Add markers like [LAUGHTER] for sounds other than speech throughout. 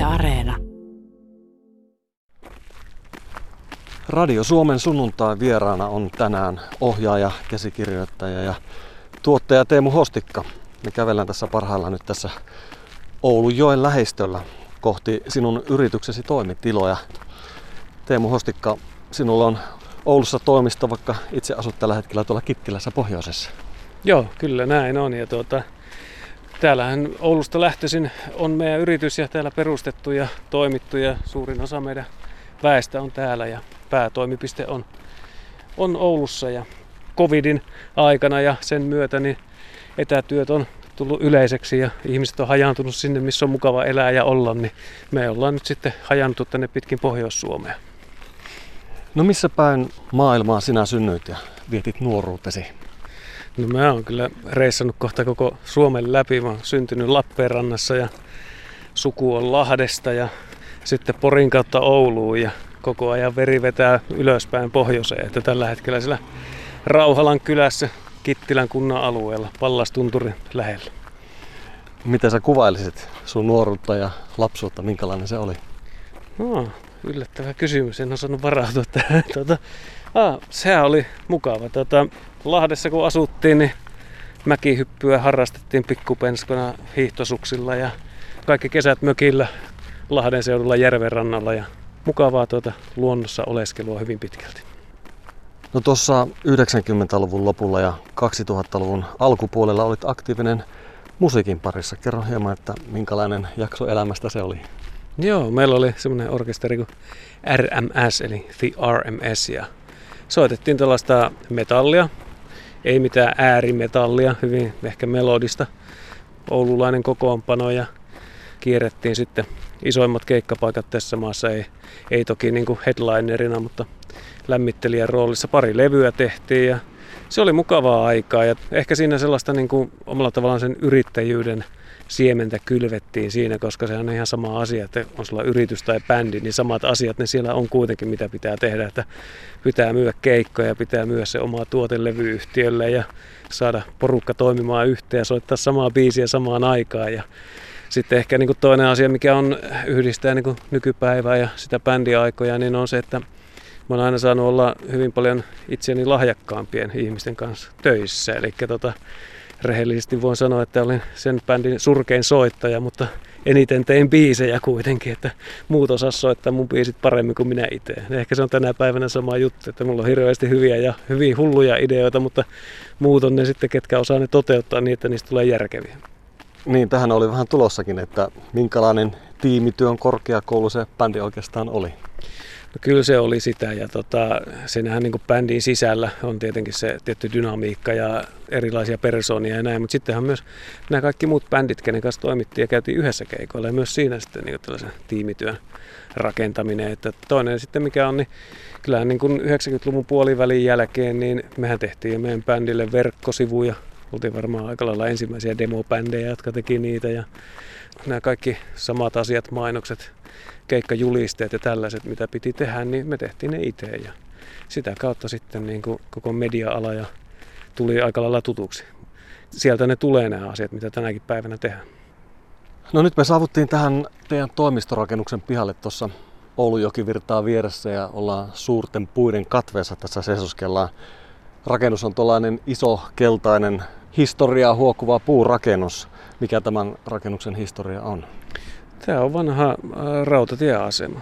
Yle Areena. Radio Suomen sunnuntai vieraana on tänään ohjaaja, käsikirjoittaja ja tuottaja Teemu Hostikka. Me kävellään tässä parhaillaan nyt tässä Oulun joen lähistöllä kohti sinun yrityksesi toimitiloja. Teemu Hostikka, sinulla on Oulussa toimisto, vaikka itse asut tällä hetkellä tuolla Kittilässä pohjoisessa. Joo, kyllä näin on. Ja tuota, täällähän Oulusta lähtöisin on meidän yritys ja täällä perustettu ja toimittu ja suurin osa meidän väestä on täällä ja päätoimipiste on, on Oulussa ja covidin aikana ja sen myötä niin etätyöt on tullut yleiseksi ja ihmiset on hajaantunut sinne, missä on mukava elää ja olla, niin me ollaan nyt sitten hajantu tänne pitkin Pohjois-Suomea. No missä päin maailmaa sinä synnyit ja vietit nuoruutesi? No mä oon kyllä reissannut kohta koko Suomen läpi. Mä oon syntynyt Lappeenrannassa ja suku on Lahdesta ja sitten Porin kautta Ouluun ja koko ajan veri vetää ylöspäin pohjoiseen. Että tällä hetkellä siellä Rauhalan kylässä Kittilän kunnan alueella Pallastunturin lähellä. Miten sä kuvailisit sun nuoruutta ja lapsuutta, minkälainen se oli? No, yllättävä kysymys, en osannut varautua tähän. Tuota, ah, sehän oli mukava. Tuota, Lahdessa kun asuttiin, niin mäkihyppyä harrastettiin pikkupenskona hiihtosuksilla ja kaikki kesät mökillä Lahden seudulla järven rannalla ja mukavaa tuota luonnossa oleskelua hyvin pitkälti. No tuossa 90-luvun lopulla ja 2000-luvun alkupuolella olit aktiivinen musiikin parissa. Kerro hieman, että minkälainen jakso elämästä se oli? Joo, meillä oli semmoinen orkesteri kuin RMS, eli The RMS, ja soitettiin tällaista metallia, ei mitään äärimetallia, hyvin ehkä melodista. Oululainen kokoonpano, ja kierrettiin sitten isoimmat keikkapaikat tässä maassa, ei, ei toki niin kuin headlinerina, mutta lämmittelijän roolissa pari levyä tehtiin ja se oli mukavaa aikaa. Ja ehkä siinä sellaista niin kuin omalla tavallaan sen yrittäjyyden siementä kylvettiin siinä, koska se on ihan sama asia, että on sulla yritys tai bändi, niin samat asiat, ne siellä on kuitenkin mitä pitää tehdä, että pitää myydä keikkoja, pitää myydä se oma tuote levyyhtiölle ja saada porukka toimimaan yhteen ja soittaa samaa biisiä samaan aikaan ja sitten ehkä niin kuin toinen asia, mikä on yhdistää niin kuin nykypäivää ja sitä bändiaikoja, niin on se, että mä oon aina saanut olla hyvin paljon itseäni lahjakkaampien ihmisten kanssa töissä. Eli tota, rehellisesti voin sanoa, että olin sen bändin surkein soittaja, mutta eniten tein biisejä kuitenkin, että muut osas soittaa mun biisit paremmin kuin minä itse. Ehkä se on tänä päivänä sama juttu, että mulla on hirveästi hyviä ja hyvin hulluja ideoita, mutta muut on ne sitten, ketkä osaa ne toteuttaa niin, että niistä tulee järkeviä. Niin, tähän oli vähän tulossakin, että minkälainen tiimityön korkeakoulu se bändi oikeastaan oli. No kyllä se oli sitä ja tota, siinähän niin bändin sisällä on tietenkin se tietty dynamiikka ja erilaisia persoonia ja näin, mutta sittenhän myös nämä kaikki muut bändit, kenen kanssa toimittiin ja käytiin yhdessä keikoilla ja myös siinä sitten niin tällaisen tiimityön rakentaminen. Että toinen sitten mikä on, niin kyllähän niin kuin 90-luvun puolivälin jälkeen, niin mehän tehtiin meidän bändille verkkosivuja oltiin varmaan aika lailla ensimmäisiä demobändejä, jotka teki niitä ja nämä kaikki samat asiat, mainokset, keikkajulisteet ja tällaiset, mitä piti tehdä, niin me tehtiin ne itse ja sitä kautta sitten niin kuin koko media-ala ja tuli aika lailla tutuksi. Sieltä ne tulee nämä asiat, mitä tänäkin päivänä tehdään. No nyt me saavuttiin tähän teidän toimistorakennuksen pihalle tuossa Oulujoki virtaa vieressä ja ollaan suurten puiden katveessa tässä sesoskellaan. Rakennus on tuollainen iso keltainen historiaa huokuva puurakennus. Mikä tämän rakennuksen historia on? Tämä on vanha äh, rautatieasema.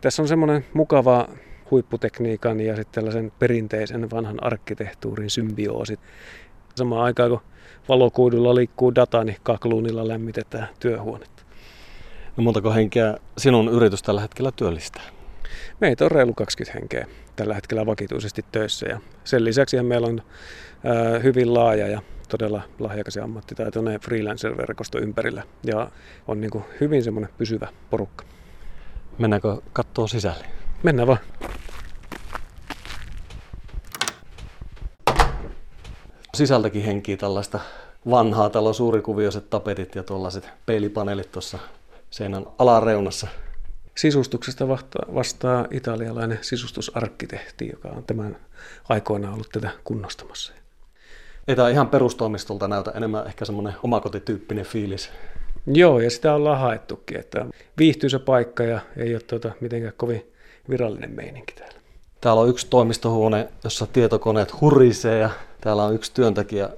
Tässä on semmoinen mukava huipputekniikan ja sitten tällaisen perinteisen vanhan arkkitehtuurin symbioosi. Samaan aikaan kun valokuidulla liikkuu data, niin kakluunilla lämmitetään työhuonetta. No montako henkeä sinun yritys tällä hetkellä työllistää? Meitä on reilu 20 henkeä tällä hetkellä vakituisesti töissä ja sen lisäksi meillä on hyvin laaja ja todella lahjakas ja ammattitaitoinen freelancer-verkosto ympärillä ja on niin kuin hyvin semmoinen pysyvä porukka. Mennäänkö kattoon sisälle? Mennään vaan. Sisältäkin henkii tällaista vanhaa, täällä on suurikuvioiset tapetit ja tuollaiset peilipaneelit tuossa seinän alareunassa. Sisustuksesta vastaa italialainen sisustusarkkitehti, joka on tämän aikoina ollut tätä kunnostamassa. Ei tämä ihan perustoimistolta näytä, enemmän ehkä semmoinen omakotityyppinen fiilis. Joo, ja sitä ollaan haettukin, että viihtyy se paikka ja ei ole tuota, mitenkään kovin virallinen meininki täällä. Täällä on yksi toimistohuone, jossa tietokoneet hurisee ja täällä on yksi työntekijä,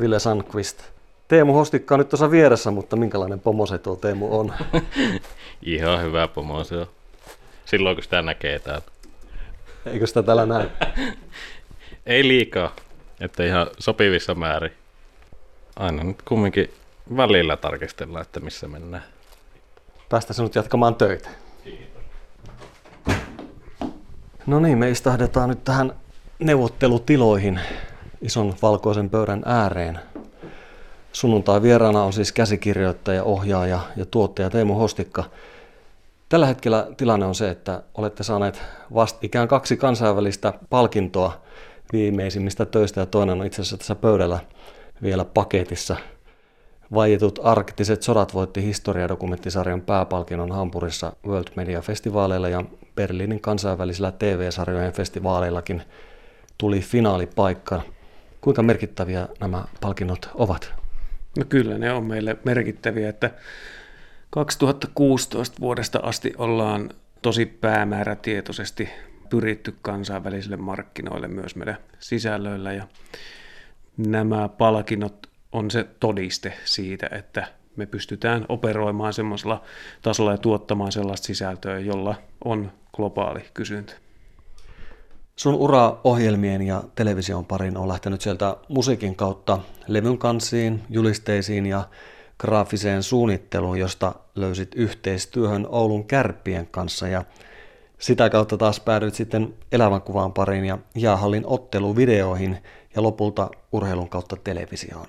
Ville Sandqvist. Teemu Hostikka on nyt tuossa vieressä, mutta minkälainen pomo se tuo Teemu on? [LAUGHS] Ihan hyvä pomo se on. Silloin kun sitä näkee täällä. Eikö sitä täällä näe? [LAUGHS] Ei liikaa, että ihan sopivissa määrin. Aina nyt kumminkin välillä tarkistellaan, että missä mennään. Päästä sinut jatkamaan töitä. No niin, me istahdetaan nyt tähän neuvottelutiloihin ison valkoisen pöydän ääreen. Sunnuntai vieraana on siis käsikirjoittaja, ohjaaja ja tuottaja Teemu Hostikka. Tällä hetkellä tilanne on se, että olette saaneet ikään kaksi kansainvälistä palkintoa viimeisimmistä töistä ja toinen on itse asiassa tässä pöydällä vielä paketissa. Vaietut arktiset sodat voitti historiadokumenttisarjan pääpalkinnon Hampurissa World Media Festivaaleilla ja Berliinin kansainvälisillä TV-sarjojen festivaaleillakin tuli finaalipaikka. Kuinka merkittäviä nämä palkinnot ovat? No kyllä ne on meille merkittäviä, että 2016 vuodesta asti ollaan tosi päämäärätietoisesti pyritty kansainvälisille markkinoille myös meidän sisällöillä ja nämä palkinnot on se todiste siitä, että me pystytään operoimaan semmoisella tasolla ja tuottamaan sellaista sisältöä, jolla on globaali kysyntä. Sun ura ohjelmien ja television parin on lähtenyt sieltä musiikin kautta levyn kansiin, julisteisiin ja graafiseen suunnitteluun, josta löysit yhteistyöhön Oulun kärppien kanssa ja sitä kautta taas päädyit sitten elävän kuvan pariin ja jäähallin otteluvideoihin ja lopulta urheilun kautta televisioon.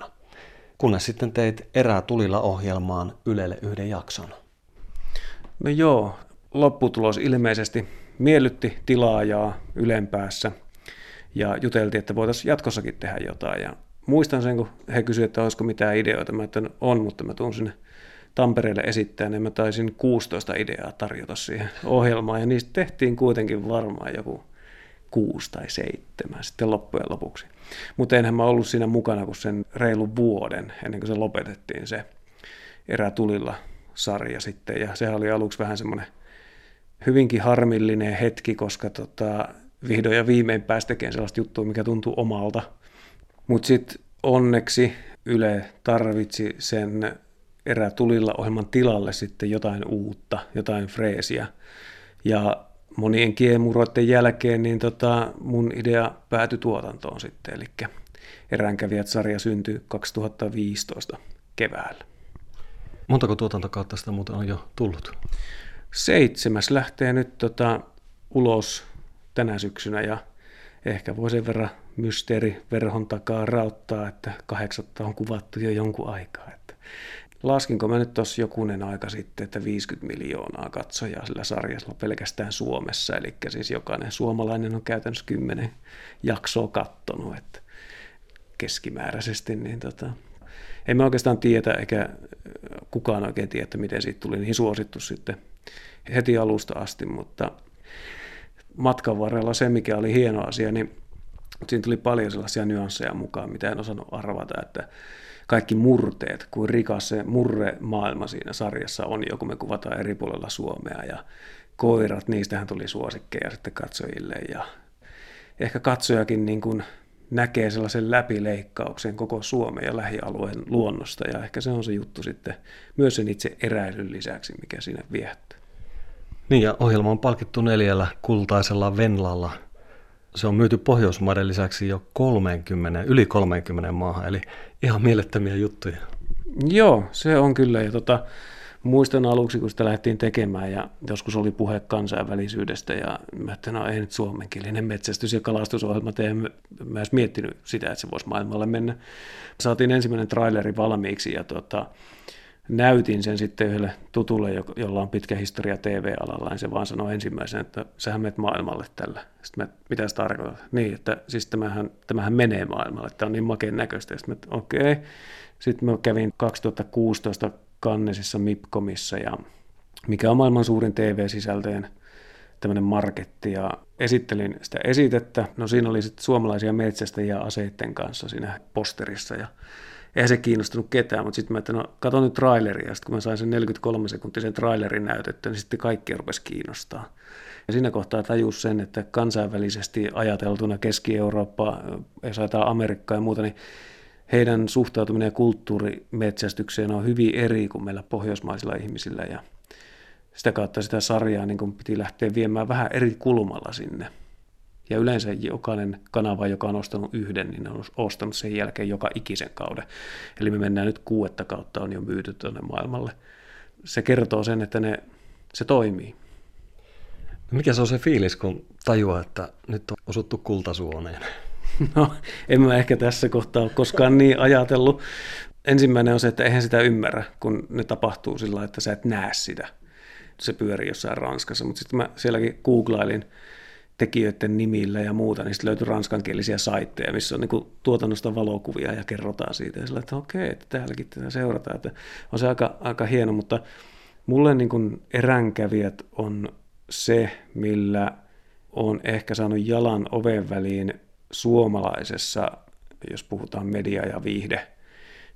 Kunnes sitten teit erää tulilla ohjelmaan Ylelle yhden jakson. No joo, lopputulos ilmeisesti miellytti tilaajaa ylempäässä ja juteltiin, että voitaisiin jatkossakin tehdä jotain. Ja muistan sen, kun he kysyivät, että olisiko mitään ideoita. Mä että on, mutta mä tuun sinne Tampereelle esittää, niin mä taisin 16 ideaa tarjota siihen ohjelmaan, ja niistä tehtiin kuitenkin varmaan joku kuusi tai seitsemän sitten loppujen lopuksi. Mutta enhän mä ollut siinä mukana kuin sen reilun vuoden, ennen kuin se lopetettiin se erätulilla sarja sitten, ja sehän oli aluksi vähän semmoinen hyvinkin harmillinen hetki, koska tota, vihdoin ja viimein pääsi tekemään sellaista juttua, mikä tuntuu omalta. Mutta sitten onneksi Yle tarvitsi sen erätulilla ohjelman tilalle sitten jotain uutta, jotain freesiä. Ja monien kiemuroiden jälkeen niin tota, mun idea päätyi tuotantoon sitten, eli Eräänkävijät-sarja syntyi 2015 keväällä. Montako tuotantokautta sitä muuten on jo tullut? Seitsemäs lähtee nyt tota, ulos tänä syksynä ja ehkä voi sen verran mysteeriverhon takaa rauttaa, että kahdeksatta on kuvattu jo jonkun aikaa. Että laskinko mä nyt tuossa jokunen aika sitten, että 50 miljoonaa katsojaa sillä sarjalla pelkästään Suomessa, eli siis jokainen suomalainen on käytännössä 10 jaksoa kattonut, että keskimääräisesti, niin tota, en mä oikeastaan tiedä, eikä kukaan oikein tiedä, että miten siitä tuli niin suosittu sitten heti alusta asti, mutta matkan varrella se, mikä oli hieno asia, niin siinä tuli paljon sellaisia nyansseja mukaan, mitä en osannut arvata, että kaikki murteet, kuin rikas se murre-maailma siinä sarjassa on jo, kun me kuvataan eri puolella Suomea ja koirat, niistähän tuli suosikkeja sitten katsojille ja ehkä katsojakin niin kuin näkee sellaisen läpileikkauksen koko Suomen ja lähialueen luonnosta ja ehkä se on se juttu sitten myös sen itse eräilyn lisäksi, mikä siinä viehättää. Niin ja ohjelma on palkittu neljällä kultaisella Venlalla. Se on myyty Pohjoismaiden lisäksi jo 30, yli 30 maahan, eli ihan mielettömiä juttuja. Joo, se on kyllä. Ja tota, muistan aluksi, kun sitä lähdettiin tekemään ja joskus oli puhe kansainvälisyydestä ja mä että no ei nyt suomenkielinen metsästys- ja kalastusohjelma tee. Mä edes miettinyt sitä, että se voisi maailmalle mennä. Saatiin ensimmäinen traileri valmiiksi ja tota, näytin sen sitten yhdelle tutulle, jolla on pitkä historia TV-alalla, niin se vaan sanoi ensimmäisenä, että sähän menet maailmalle tällä. Sitten mä, mitä se tarkoittaa? Niin, että siis tämähän, tämähän menee maailmalle, että on niin makeen näköistä. Sitten mä, okei. Okay. Sitten mä kävin 2016 Kannesissa Mipkomissa, ja mikä on maailman suurin TV-sisältöjen tämmöinen marketti, ja esittelin sitä esitettä. No siinä oli sitten suomalaisia metsästäjiä aseiden kanssa siinä posterissa, ja eihän se kiinnostunut ketään, mutta sitten mä että no katon nyt traileria, sitten kun mä sain sen 43 sekuntisen trailerin näytettyä, niin sitten kaikki rupesi kiinnostaa. Ja siinä kohtaa tajus sen, että kansainvälisesti ajateltuna Keski-Eurooppa, jos ajatellaan Amerikkaa ja muuta, niin heidän suhtautuminen ja kulttuurimetsästykseen on hyvin eri kuin meillä pohjoismaisilla ihmisillä ja sitä kautta sitä sarjaa niin piti lähteä viemään vähän eri kulmalla sinne. Ja yleensä jokainen kanava, joka on ostanut yhden, niin on ostanut sen jälkeen joka ikisen kauden. Eli me mennään nyt kuudetta kautta on jo myyty tuonne maailmalle. Se kertoo sen, että ne, se toimii. No mikä se on se fiilis, kun tajuaa, että nyt on osuttu kultasuoneen? No, en mä ehkä tässä kohtaa ole koskaan niin ajatellut. Ensimmäinen on se, että eihän sitä ymmärrä, kun ne tapahtuu sillä että sä et näe sitä. Se pyörii jossain Ranskassa, mutta sitten mä sielläkin googlailin tekijöiden nimillä ja muuta, niin sitten löytyi ranskankielisiä saitteja, missä on niin tuotannosta valokuvia ja kerrotaan siitä. Ja sillä, että okei, että täälläkin tätä seurataan. Että on se aika, aika hieno, mutta mulle niin eränkävijät on se, millä on ehkä saanut jalan oven väliin suomalaisessa, jos puhutaan media- ja viihde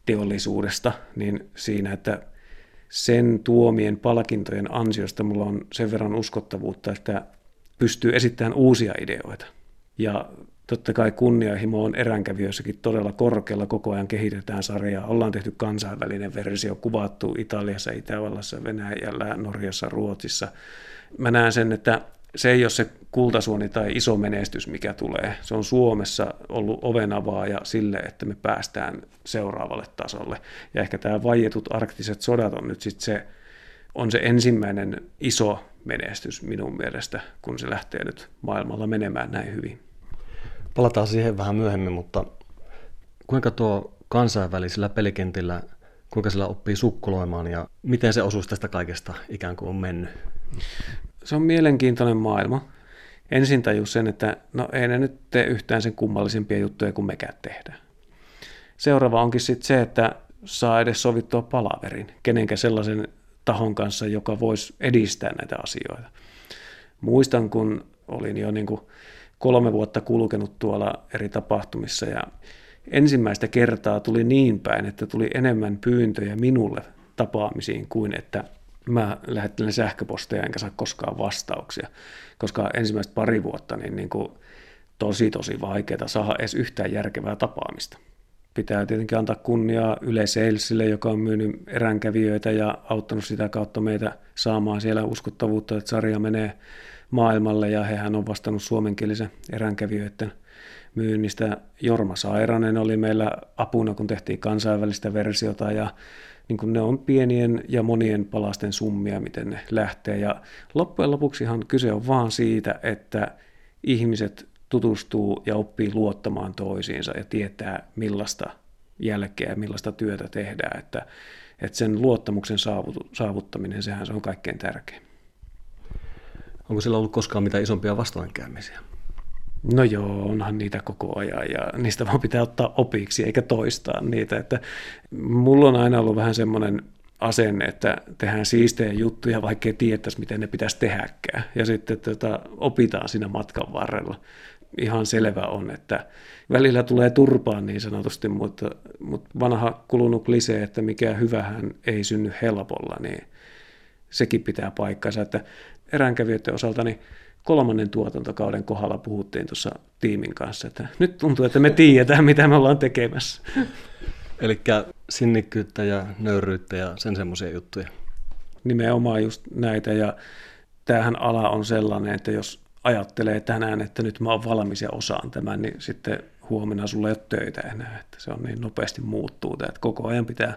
teollisuudesta, niin siinä, että sen tuomien palkintojen ansiosta mulla on sen verran uskottavuutta, että pystyy esittämään uusia ideoita. Ja totta kai kunnianhimo on eränkävijöissäkin todella korkealla, koko ajan kehitetään sarjaa. Ollaan tehty kansainvälinen versio, kuvattu Italiassa, Itävallassa, Venäjällä, Norjassa, Ruotsissa. Mä näen sen, että se ei ole se kultasuoni tai iso menestys, mikä tulee. Se on Suomessa ollut ovenavaaja sille, että me päästään seuraavalle tasolle. Ja ehkä tämä vaietut arktiset sodat on nyt sitten se, on se ensimmäinen iso menestys minun mielestä, kun se lähtee nyt maailmalla menemään näin hyvin. Palataan siihen vähän myöhemmin, mutta kuinka tuo kansainvälisillä pelikentillä, kuinka sillä oppii sukkuloimaan ja miten se osuus tästä kaikesta ikään kuin on mennyt? Se on mielenkiintoinen maailma. Ensin tajus sen, että no ei ne nyt tee yhtään sen kummallisempia juttuja kuin mekään tehdään. Seuraava onkin sitten se, että saa edes sovittua palaverin, kenenkä sellaisen tahon kanssa, joka voisi edistää näitä asioita. Muistan, kun olin jo niin kuin kolme vuotta kulkenut tuolla eri tapahtumissa ja ensimmäistä kertaa tuli niin päin, että tuli enemmän pyyntöjä minulle tapaamisiin kuin että mä lähettelen sähköposteja enkä saa koskaan vastauksia, koska ensimmäistä pari vuotta niin, niin kuin tosi tosi vaikeaa saada edes yhtään järkevää tapaamista. Pitää tietenkin antaa kunniaa Yle Salesille, joka on myynyt eränkävijöitä ja auttanut sitä kautta meitä saamaan siellä uskottavuutta, että sarja menee maailmalle ja hehän on vastannut suomenkielisen eränkävijöiden myynnistä. Jorma Sairanen oli meillä apuna, kun tehtiin kansainvälistä versiota ja niin kuin ne on pienien ja monien palasten summia, miten ne lähtee. Ja loppujen lopuksihan kyse on vaan siitä, että ihmiset tutustuu ja oppii luottamaan toisiinsa ja tietää millaista jälkeä millaista työtä tehdään. Että, että sen luottamuksen saavuttaminen, sehän se on kaikkein tärkein. Onko sillä ollut koskaan mitään isompia vastoinkäymisiä? No joo, onhan niitä koko ajan ja niistä vaan pitää ottaa opiksi eikä toistaa niitä. Että mulla on aina ollut vähän semmoinen asenne, että tehdään siistejä juttuja, vaikka ei tietäisi, miten ne pitäisi tehdäkään. Ja sitten tota, opitaan siinä matkan varrella. Ihan selvä on, että välillä tulee turpaan niin sanotusti, mutta, mutta vanha kulunut klisee, että mikä hyvähän ei synny helpolla, niin sekin pitää paikkansa. Että eräänkävijöiden osalta niin kolmannen tuotantokauden kohdalla puhuttiin tuossa tiimin kanssa, että nyt tuntuu, että me tiedetään, mitä me ollaan tekemässä. Eli sinnikkyyttä ja nöyryyttä ja sen semmoisia juttuja. Nimenomaan just näitä ja tämähän ala on sellainen, että jos ajattelee tänään, että nyt mä oon valmis ja osaan tämän, niin sitten huomenna sulla ei ole töitä enää, että se on niin nopeasti muuttuu, että koko ajan pitää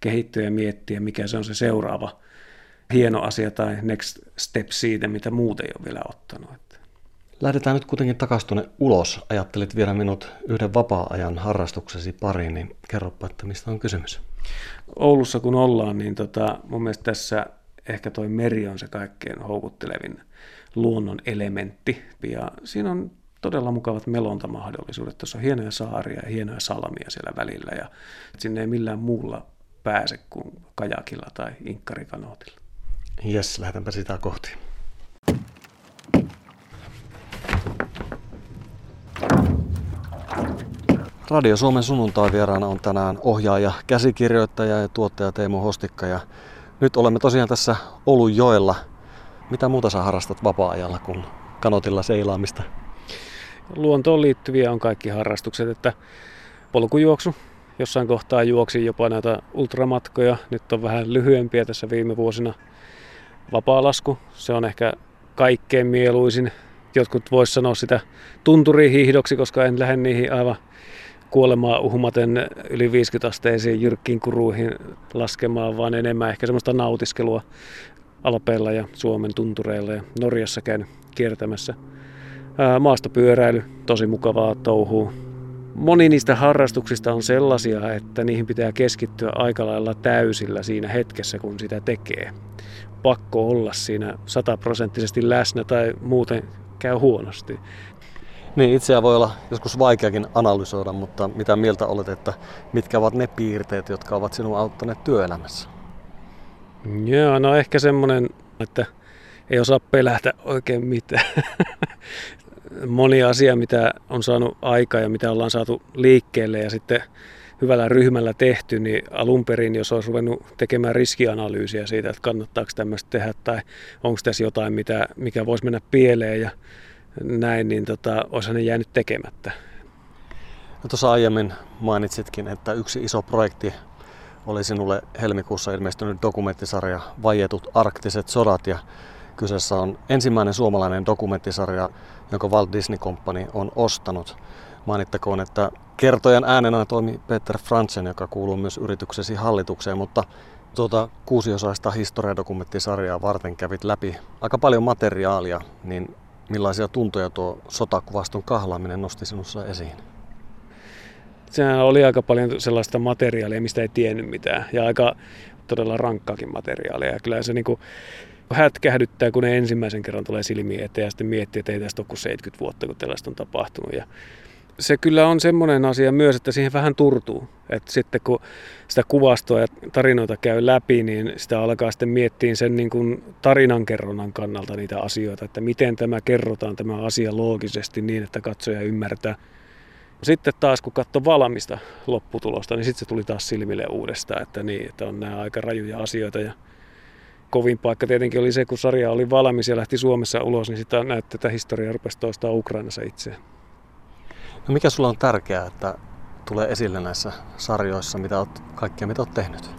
kehittyä ja miettiä, mikä se on se seuraava hieno asia tai next step siitä, mitä muuten ei ole vielä ottanut. Lähdetään nyt kuitenkin takaisin tuonne ulos. Ajattelit viedä minut yhden vapaa-ajan harrastuksesi pariin, niin kerropa, että mistä on kysymys. Oulussa kun ollaan, niin tota, mun mielestä tässä ehkä toi meri on se kaikkein houkuttelevin luonnon elementti. Ja siinä on todella mukavat melontamahdollisuudet. Tuossa on hienoja saaria ja hienoja salmia siellä välillä ja sinne ei millään muulla pääse kuin kajakilla tai inkkarikanootilla. Jes, lähdetäänpä sitä kohti. Radio Suomen sunnuntai vieraana on tänään ohjaaja, käsikirjoittaja ja tuottaja Teemu Hostikka. Ja nyt olemme tosiaan tässä Oulunjoella. Mitä muuta sä harrastat vapaa-ajalla kuin kanotilla seilaamista? Luontoon liittyviä on kaikki harrastukset, että polkujuoksu. Jossain kohtaa juoksin jopa näitä ultramatkoja. Nyt on vähän lyhyempiä tässä viime vuosina. Vapaalasku, se on ehkä kaikkein mieluisin. Jotkut vois sanoa sitä tunturihiihdoksi, koska en lähde niihin aivan kuolemaa uhmaten yli 50 asteisiin jyrkkiin kuruihin laskemaan, vaan enemmän ehkä semmoista nautiskelua Alpeilla ja Suomen tuntureilla ja Norjassa käyn kiertämässä. Maastopyöräily, tosi mukavaa touhua. Moni niistä harrastuksista on sellaisia, että niihin pitää keskittyä aika lailla täysillä siinä hetkessä, kun sitä tekee. Pakko olla siinä sataprosenttisesti läsnä tai muuten käy huonosti. Niin, itseä voi olla joskus vaikeakin analysoida, mutta mitä mieltä olet, että mitkä ovat ne piirteet, jotka ovat sinua auttaneet työelämässä? Joo, no ehkä semmoinen, että ei osaa pelätä oikein mitään. [LAUGHS] Moni asia, mitä on saanut aikaa ja mitä ollaan saatu liikkeelle ja sitten hyvällä ryhmällä tehty, niin alun perin, jos olisi ruvennut tekemään riskianalyysiä siitä, että kannattaako tämmöistä tehdä tai onko tässä jotain, mitä, mikä voisi mennä pieleen ja näin, niin tota, olisihan ne jäänyt tekemättä. No tuossa aiemmin mainitsitkin, että yksi iso projekti oli sinulle helmikuussa ilmestynyt dokumenttisarja Vajetut arktiset sodat ja kyseessä on ensimmäinen suomalainen dokumenttisarja, jonka Walt Disney Company on ostanut. Mainittakoon, että kertojan äänenä toimi Peter Fransen, joka kuuluu myös yrityksesi hallitukseen, mutta tuota kuusiosaista historiadokumenttisarjaa varten kävit läpi aika paljon materiaalia, niin millaisia tuntoja tuo sotakuvaston kahlaaminen nosti sinussa esiin? Sehän oli aika paljon sellaista materiaalia, mistä ei tiennyt mitään ja aika todella rankkaakin materiaalia. Ja kyllä se niin kuin hätkähdyttää, kun ne ensimmäisen kerran tulee silmiin eteen ja sitten miettii, että ei tästä ole kuin 70 vuotta, kun tällaista on tapahtunut. Ja se kyllä on semmoinen asia myös, että siihen vähän turtuu. Että sitten kun sitä kuvastoa ja tarinoita käy läpi, niin sitä alkaa sitten miettiä sen niin kuin tarinankerronnan kannalta niitä asioita, että miten tämä kerrotaan tämä asia loogisesti niin, että katsoja ymmärtää. Sitten taas kun katsoi valmista lopputulosta, niin sitten se tuli taas silmille uudestaan, että niin, että on nämä aika rajuja asioita ja kovin paikka tietenkin oli se, kun sarja oli valmis ja lähti Suomessa ulos, niin sitä näytti, että historia rupesi toistaa Ukrainassa itseään. No mikä sulla on tärkeää, että tulee esille näissä sarjoissa, mitä oot, kaikkea mitä oot tehnyt?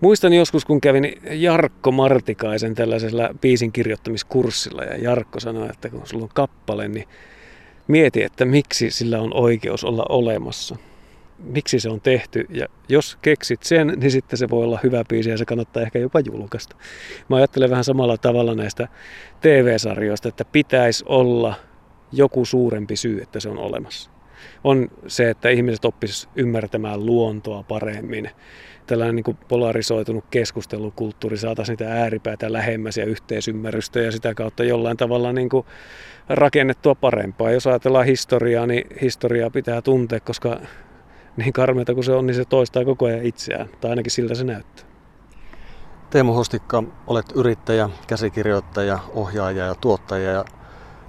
Muistan joskus, kun kävin Jarkko Martikaisen tällaisella biisin kirjoittamiskurssilla ja Jarkko sanoi, että kun sulla on kappale, niin mieti, että miksi sillä on oikeus olla olemassa. Miksi se on tehty ja jos keksit sen, niin sitten se voi olla hyvä biisi ja se kannattaa ehkä jopa julkaista. Mä ajattelen vähän samalla tavalla näistä TV-sarjoista, että pitäisi olla joku suurempi syy, että se on olemassa. On se, että ihmiset oppisivat ymmärtämään luontoa paremmin. Tällainen niin kuin polarisoitunut keskustelukulttuuri saataisiin niitä ääripäätä lähemmäs ja yhteisymmärrystä ja sitä kautta jollain tavalla niin kuin rakennettua parempaa. Jos ajatellaan historiaa, niin historiaa pitää tuntea, koska niin karmeita kuin se on, niin se toistaa koko ajan itseään. Tai ainakin siltä se näyttää. Teemu Hostikka, olet yrittäjä, käsikirjoittaja, ohjaaja ja tuottaja. Ja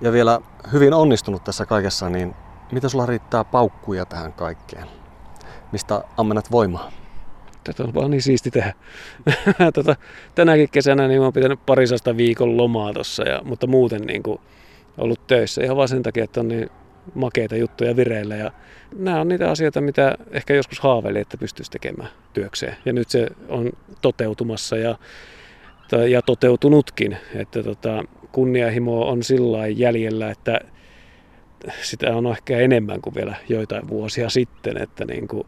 ja vielä hyvin onnistunut tässä kaikessa, niin mitä sulla riittää paukkuja tähän kaikkeen? Mistä ammennat voimaa? Tätä on vaan niin siisti tehdä. [LAUGHS] tota, tänäkin kesänä niin mä oon pitänyt parisasta viikon lomaa tossa, ja, mutta muuten niin kuin ollut töissä ihan vaan sen takia, että on niin makeita juttuja vireillä. Ja nämä on niitä asioita, mitä ehkä joskus haaveili, että pystyisi tekemään työkseen. Ja nyt se on toteutumassa ja, ja toteutunutkin. Että tota, kunnianhimo on sillä jäljellä, että sitä on ehkä enemmän kuin vielä joitain vuosia sitten, että niin kuin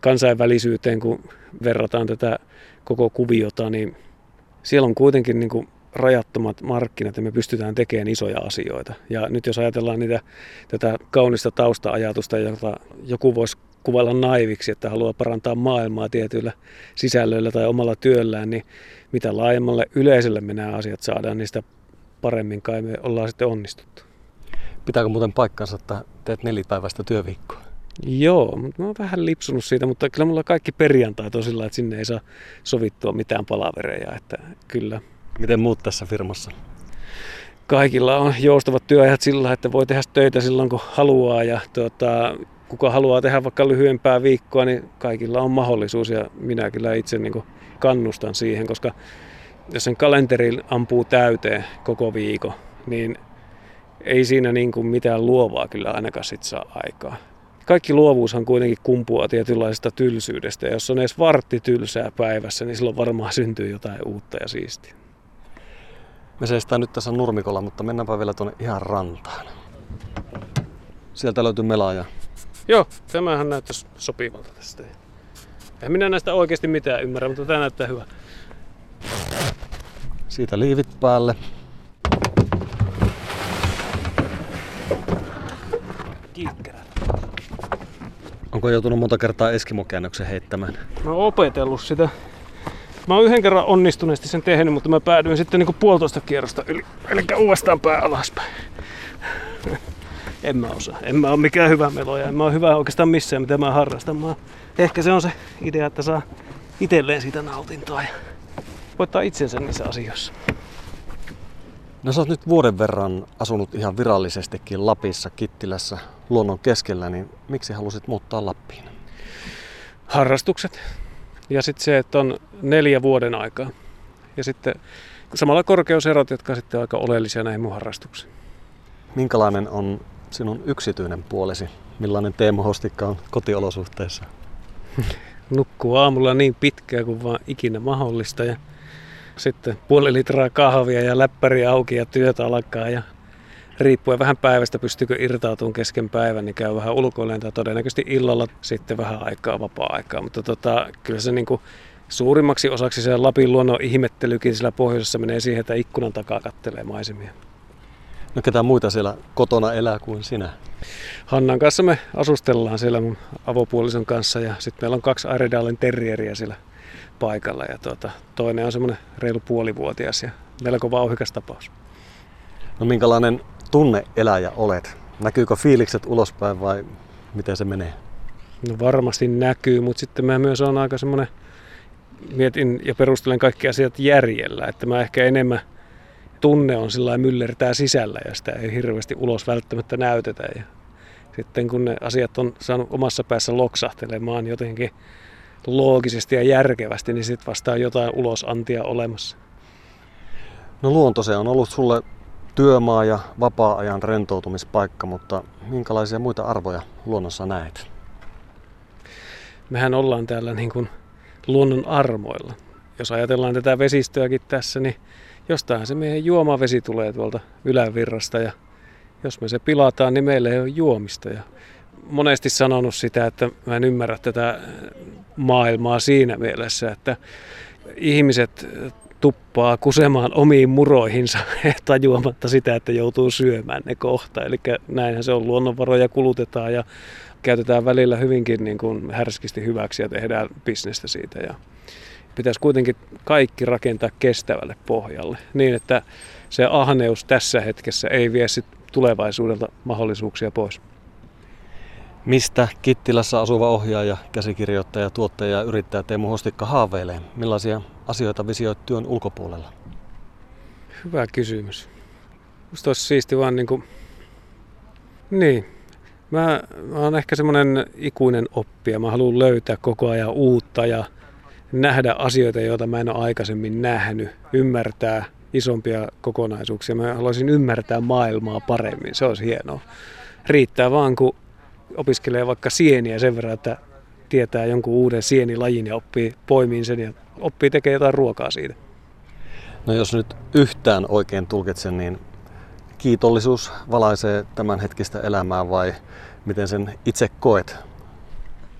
kansainvälisyyteen, kun verrataan tätä koko kuviota, niin siellä on kuitenkin niin kuin rajattomat markkinat ja me pystytään tekemään isoja asioita. Ja nyt jos ajatellaan niitä, tätä kaunista tausta-ajatusta, jota joku voisi kuvalla naiviksi, että haluaa parantaa maailmaa tietyillä sisällöillä tai omalla työllään, niin mitä laajemmalle yleisölle me nämä asiat saadaan, niin sitä paremmin kai me ollaan sitten onnistuttu. Pitääkö muuten paikkansa, että teet nelipäiväistä työviikkoa? Joo, mutta mä oon vähän lipsunut siitä, mutta kyllä mulla kaikki perjantai on sillä, että sinne ei saa sovittua mitään palavereja, että kyllä. Miten muut tässä firmassa? Kaikilla on joustavat työajat sillä, että voi tehdä töitä silloin kun haluaa ja tuota, kuka haluaa tehdä vaikka lyhyempää viikkoa, niin kaikilla on mahdollisuus ja minä kyllä itse niin kuin kannustan siihen, koska jos sen kalenterin ampuu täyteen koko viikon, niin ei siinä niin kuin mitään luovaa kyllä ainakaan sit saa aikaa. Kaikki luovuushan kuitenkin kumpuaa tietynlaisesta tylsyydestä. Jos on edes vartti tylsää päivässä, niin silloin varmaan syntyy jotain uutta ja siistiä. Me seistään nyt tässä nurmikolla, mutta mennäänpä vielä tuonne ihan rantaan. Sieltä löytyy melaaja. Joo, tämähän näyttäisi sopivalta tästä. En minä näistä oikeasti mitään ymmärrä, mutta tämä näyttää hyvä. Siitä liivit päälle. Kiikkerä. Onko joutunut monta kertaa eskimokäännöksen heittämään? Mä oon opetellut sitä. Mä oon yhden kerran onnistuneesti sen tehnyt, mutta mä päädyin sitten niinku puolitoista kierrosta yli. Eli uudestaan pää alaspäin. En mä osaa. En mä oo mikään hyvä meloja. En mä oo hyvä oikeastaan missään, mitä mä harrastan. Mä... Ehkä se on se idea, että saa itselleen siitä nautintoa ja voittaa itsensä niissä asioissa. No sä oot nyt vuoden verran asunut ihan virallisestikin Lapissa, Kittilässä, luonnon keskellä, niin miksi halusit muuttaa Lappiin? Harrastukset. Ja sitten se, että on neljä vuoden aikaa. Ja sitten samalla korkeuserot, jotka on sitten aika oleellisia näihin mun harrastuksiin. Minkälainen on sinun yksityinen puolesi? Millainen Teemu Hostikka on kotiolosuhteissa? [LAUGHS] Nukkuu aamulla niin pitkään kuin vaan ikinä mahdollista ja sitten puoli litraa kahvia ja läppäri auki ja työtä alkaa ja riippuen vähän päivästä pystyykö irtautumaan kesken päivän, niin käy vähän ulkoilemaan tai todennäköisesti illalla sitten vähän aikaa vapaa-aikaa. Mutta tota, kyllä se niin kuin suurimmaksi osaksi se Lapin luonnon ihmettelykin sillä pohjoisessa menee siihen, että ikkunan takaa kattelee maisemia. No ketä muita siellä kotona elää kuin sinä? Hannan kanssa me asustellaan siellä mun avopuolison kanssa ja sitten meillä on kaksi Airedalen terrieriä siellä paikalla ja tuota, toinen on semmoinen reilu puolivuotias ja melko vauhikas tapaus. No minkälainen tunneeläjä olet? Näkyykö fiilikset ulospäin vai miten se menee? No varmasti näkyy, mutta sitten mä myös on aika semmoinen, mietin ja perustelen kaikki asiat järjellä, että mä ehkä enemmän tunne on sillä myllertää sisällä ja sitä ei hirveästi ulos välttämättä näytetä. Ja sitten kun ne asiat on saanut omassa päässä loksahtelemaan jotenkin loogisesti ja järkevästi, niin sitten vasta on jotain ulosantia olemassa. No luonto se on ollut sulle työmaa ja vapaa-ajan rentoutumispaikka, mutta minkälaisia muita arvoja luonnossa näet? Mehän ollaan täällä niin kuin luonnon armoilla. Jos ajatellaan tätä vesistöäkin tässä, niin jostain se meidän juomavesi tulee tuolta ylävirrasta ja jos me se pilataan, niin meillä ei ole juomista. Ja monesti sanonut sitä, että mä en ymmärrä tätä maailmaa siinä mielessä, että ihmiset tuppaa kusemaan omiin muroihinsa [LAUGHS] tajuamatta sitä, että joutuu syömään ne kohta. Eli näinhän se on, luonnonvaroja kulutetaan ja käytetään välillä hyvinkin niin kuin härskisti hyväksi ja tehdään bisnestä siitä. Ja pitäisi kuitenkin kaikki rakentaa kestävälle pohjalle niin, että se ahneus tässä hetkessä ei vie sit tulevaisuudelta mahdollisuuksia pois. Mistä Kittilässä asuva ohjaaja, käsikirjoittaja, tuottaja ja yrittäjä Teemu Hostikka haaveilee? Millaisia asioita visioit työn ulkopuolella? Hyvä kysymys. Musta olisi siisti vaan niin kuin... Niin. Mä, mä oon ehkä semmoinen ikuinen oppija. Mä haluan löytää koko ajan uutta ja nähdä asioita, joita mä en ole aikaisemmin nähnyt. Ymmärtää isompia kokonaisuuksia. Mä haluaisin ymmärtää maailmaa paremmin. Se olisi hienoa. Riittää vaan, kun opiskelee vaikka sieniä sen verran, että tietää jonkun uuden sienilajin ja oppii poimiin sen ja oppii tekemään jotain ruokaa siitä. No jos nyt yhtään oikein tulkitsen, niin kiitollisuus valaisee tämän hetkistä elämää vai miten sen itse koet?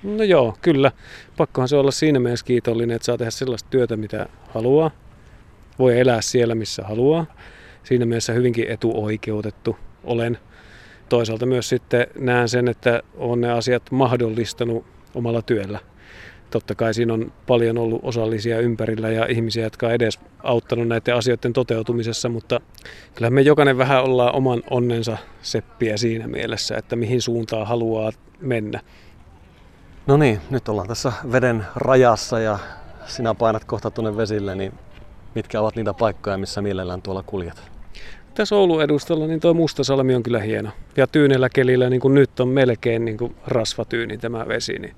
No joo, kyllä. Pakkohan se olla siinä mielessä kiitollinen, että saa tehdä sellaista työtä, mitä haluaa. Voi elää siellä, missä haluaa. Siinä mielessä hyvinkin etuoikeutettu olen toisaalta myös sitten näen sen, että on ne asiat mahdollistanut omalla työllä. Totta kai siinä on paljon ollut osallisia ympärillä ja ihmisiä, jotka on edes auttanut näiden asioiden toteutumisessa, mutta kyllä me jokainen vähän ollaan oman onnensa seppiä siinä mielessä, että mihin suuntaan haluaa mennä. No niin, nyt ollaan tässä veden rajassa ja sinä painat kohta tuonne vesille, niin mitkä ovat niitä paikkoja, missä mielellään tuolla kuljet? tässä Oulun edustalla niin tuo Mustasalmi on kyllä hieno. Ja tyynellä kelillä, niin kuin nyt on melkein niin kuin rasvatyyni tämä vesi, niin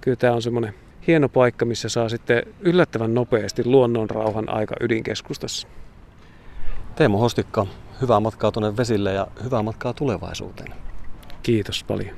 kyllä tämä on semmoinen hieno paikka, missä saa sitten yllättävän nopeasti luonnon rauhan aika ydinkeskustassa. Teemu Hostikka, hyvää matkaa tuonne vesille ja hyvää matkaa tulevaisuuteen. Kiitos paljon.